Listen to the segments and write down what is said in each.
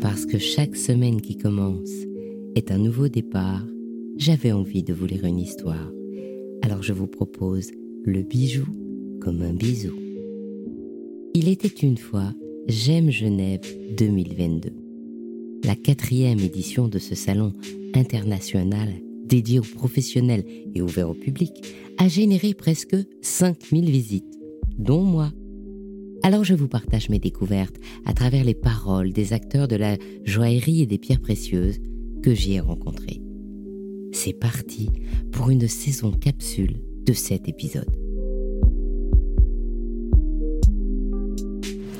Parce que chaque semaine qui commence est un nouveau départ, j'avais envie de vous lire une histoire. Alors je vous propose le bijou comme un bisou. Il était une fois J'aime Genève 2022, la quatrième édition de ce salon international dédié aux professionnels et ouvert au public a généré presque 5000 visites, dont moi. Alors je vous partage mes découvertes à travers les paroles des acteurs de la joaillerie et des pierres précieuses que j'y ai rencontrés. C'est parti pour une saison capsule de cet épisode.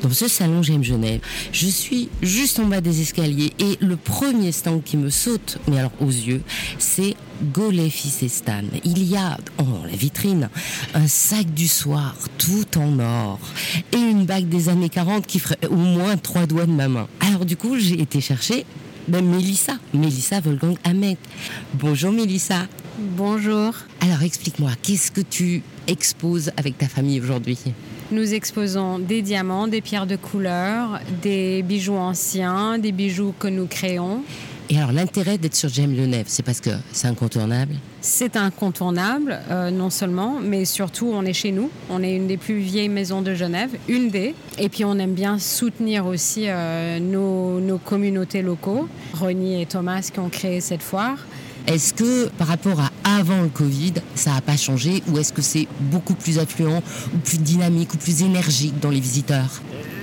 Dans ce salon J'aime Genève, je suis juste en bas des escaliers et le premier stand qui me saute, mais alors aux yeux, c'est Gollet Fils et Stan. Il y a en la vitrine un sac du soir tout en or et une bague des années 40 qui ferait au moins trois doigts de ma main. Alors du coup, j'ai été chercher ben, Mélissa, Mélissa Volgang Ahmed. Bonjour Mélissa. Bonjour. Alors explique-moi, qu'est-ce que tu exposes avec ta famille aujourd'hui? Nous exposons des diamants, des pierres de couleur, des bijoux anciens, des bijoux que nous créons. Et alors l'intérêt d'être sur J'aime Genève, c'est parce que c'est incontournable? C'est incontournable, euh, non seulement, mais surtout on est chez nous. On est une des plus vieilles maisons de Genève, une des. Et puis on aime bien soutenir aussi euh, nos, nos communautés locaux. Ronnie et Thomas qui ont créé cette foire. Est-ce que par rapport à avant le Covid, ça n'a pas changé ou est-ce que c'est beaucoup plus affluent ou plus dynamique ou plus énergique dans les visiteurs?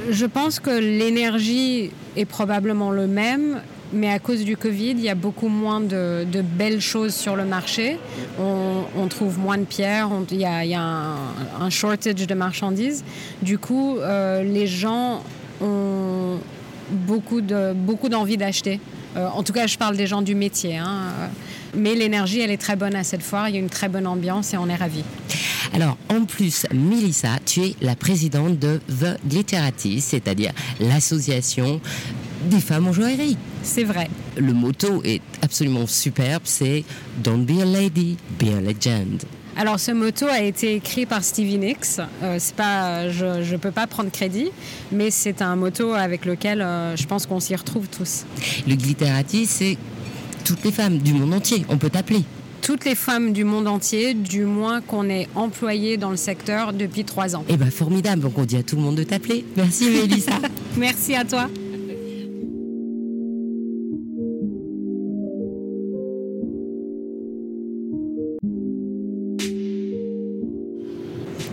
Je pense que l'énergie est probablement le même. Mais à cause du Covid, il y a beaucoup moins de, belles choses sur le marché. On, trouve moins de pierres, il y a, un, shortage de marchandises. Du coup, euh, les gens ont beaucoup d'envie beaucoup d'acheter. Euh, en tout cas, je parle des gens du métier. Hein. Mais l'énergie, elle est très bonne à cette foire. Il y a une très bonne ambiance et on est ravis. Alors, en plus, Melissa, tu es la présidente de The Glitterati, c'est-à-dire l'association des femmes en joaillerie. C'est vrai. Le motto est absolument superbe, c'est Don't be a lady, be a legend. Alors ce motto a été écrit par Stevie Nicks. Euh, c'est pas, je ne peux pas prendre crédit, mais c'est un motto avec lequel euh, je pense qu'on s'y retrouve tous. Le glitterati, c'est toutes les femmes du monde entier, on peut t'appeler. Toutes les femmes du monde entier, du moins qu'on est employé dans le secteur depuis trois ans. Eh bien formidable, donc on dit à tout le monde de t'appeler. Merci Mélissa. Merci à toi.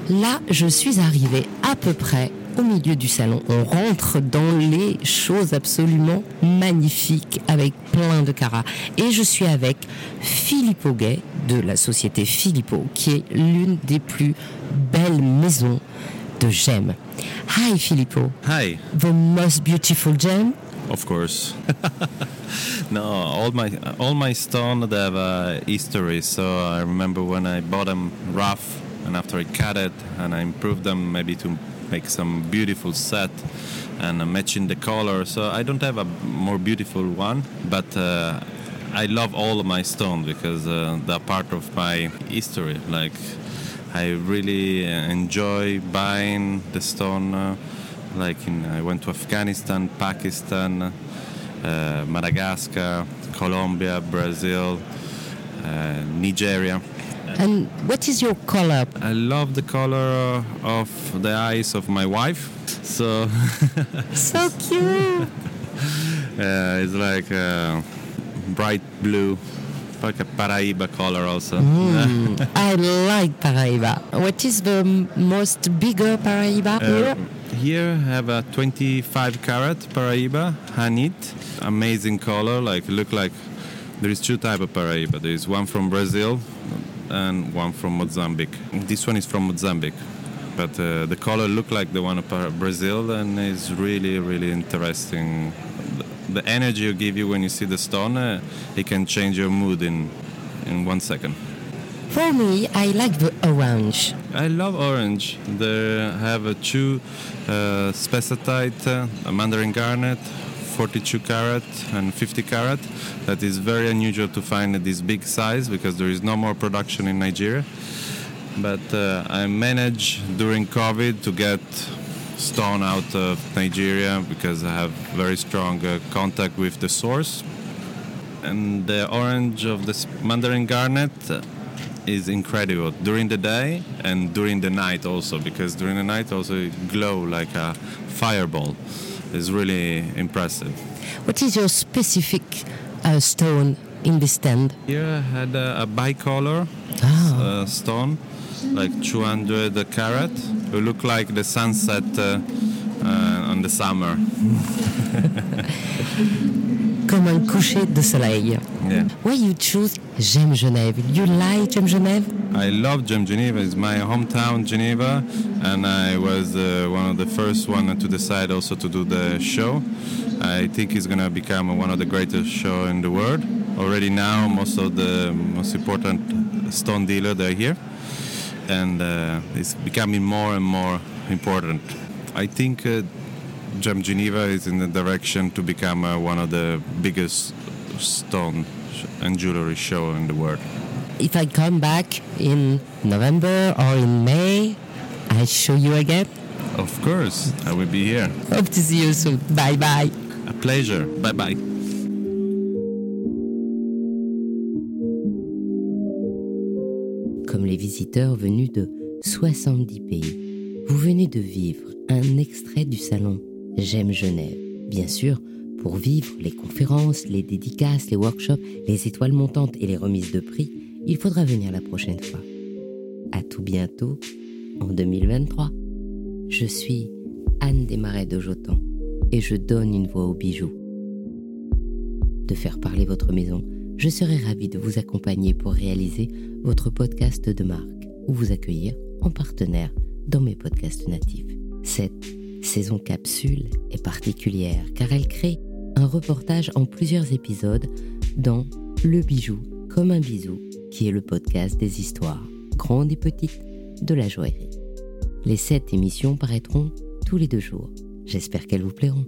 Là, je suis arrivée à peu près au milieu du salon. On rentre dans les choses absolument magnifiques avec plein de caras. Et je suis avec Philippe Gay de la société Philippot, qui est l'une des plus belles maisons de gemmes. Hi Filippo. Hi. The most beautiful gem? Of course. no, all my all my stones have a history. So I remember when I bought them rough, and after I cut it and I improved them, maybe to make some beautiful set and matching the color. So I don't have a more beautiful one, but uh, I love all my stones because uh, they're part of my history. Like I really enjoy buying the stone. Uh, like in, I went to Afghanistan, Pakistan, uh, Madagascar, Colombia, Brazil, uh, Nigeria. And what is your color? I love the color of the eyes of my wife. So so cute. uh, it's like a bright blue, like a Paraiba color also. Mm, I like Paraiba. What is the most bigger Paraiba uh, here? Here I have a 25 carat Paraiba Hanit. Amazing color, like look like there is two type of Paraiba. There is one from Brazil and one from Mozambique. This one is from Mozambique, but uh, the color look like the one of Brazil and is really, really interesting. The energy you give you when you see the stone, uh, it can change your mood in in one second. For me, I like the orange. I love orange. They have a two uh, specitite, uh, Mandarin garnet, 42 carat and 50 carat. That is very unusual to find this big size because there is no more production in Nigeria. but uh, I managed during COVID to get stone out of Nigeria because I have very strong uh, contact with the source. And the orange of the mandarin garnet is incredible during the day and during the night also because during the night also it glow like a fireball. It's really impressive. What is your specific uh, stone in this stand? Here I had a, a bicolor Ah. uh, stone, like 200 carat. It look like the sunset uh, uh, on the summer. Comme un coucher de soleil. Yeah. Why you choose J'aime Genève? You like J'aime Genève? I love Gem Geneva. It's my hometown, Geneva, and I was uh, one of the first one to decide also to do the show. I think it's gonna become one of the greatest show in the world. Already now, most of the most important stone dealer they're here, and uh, it's becoming more and more important. I think uh, Gem Geneva is in the direction to become uh, one of the biggest stone and jewelry show in the world. If I come back in November or in May, I show you again. Of course, I will be here. Hope to see you soon. Bye bye. A pleasure. Bye bye. Comme les visiteurs venus de 70 pays, vous venez de vivre un extrait du salon J'aime Genève. Bien sûr, pour vivre les conférences, les dédicaces, les workshops, les étoiles montantes et les remises de prix, il faudra venir la prochaine fois. À tout bientôt en 2023. Je suis Anne Desmarais de Jotan et je donne une voix aux bijoux. De faire parler votre maison, je serai ravie de vous accompagner pour réaliser votre podcast de marque ou vous accueillir en partenaire dans mes podcasts natifs. Cette saison capsule est particulière car elle crée un reportage en plusieurs épisodes dans Le bijou comme un bisou, qui est le podcast des histoires, grandes et petites, de la joaillerie. Les sept émissions paraîtront tous les deux jours. J'espère qu'elles vous plairont.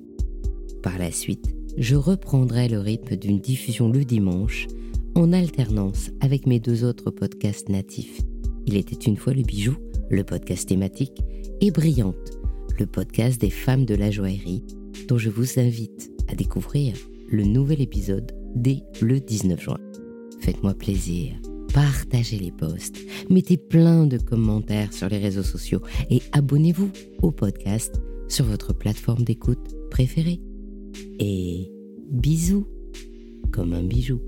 Par la suite, je reprendrai le rythme d'une diffusion le dimanche en alternance avec mes deux autres podcasts natifs. Il était une fois le bijou, le podcast thématique, et Brillante, le podcast des femmes de la joaillerie, dont je vous invite à découvrir le nouvel épisode dès le 19 juin. Faites-moi plaisir, partagez les posts, mettez plein de commentaires sur les réseaux sociaux et abonnez-vous au podcast sur votre plateforme d'écoute préférée. Et bisous comme un bijou.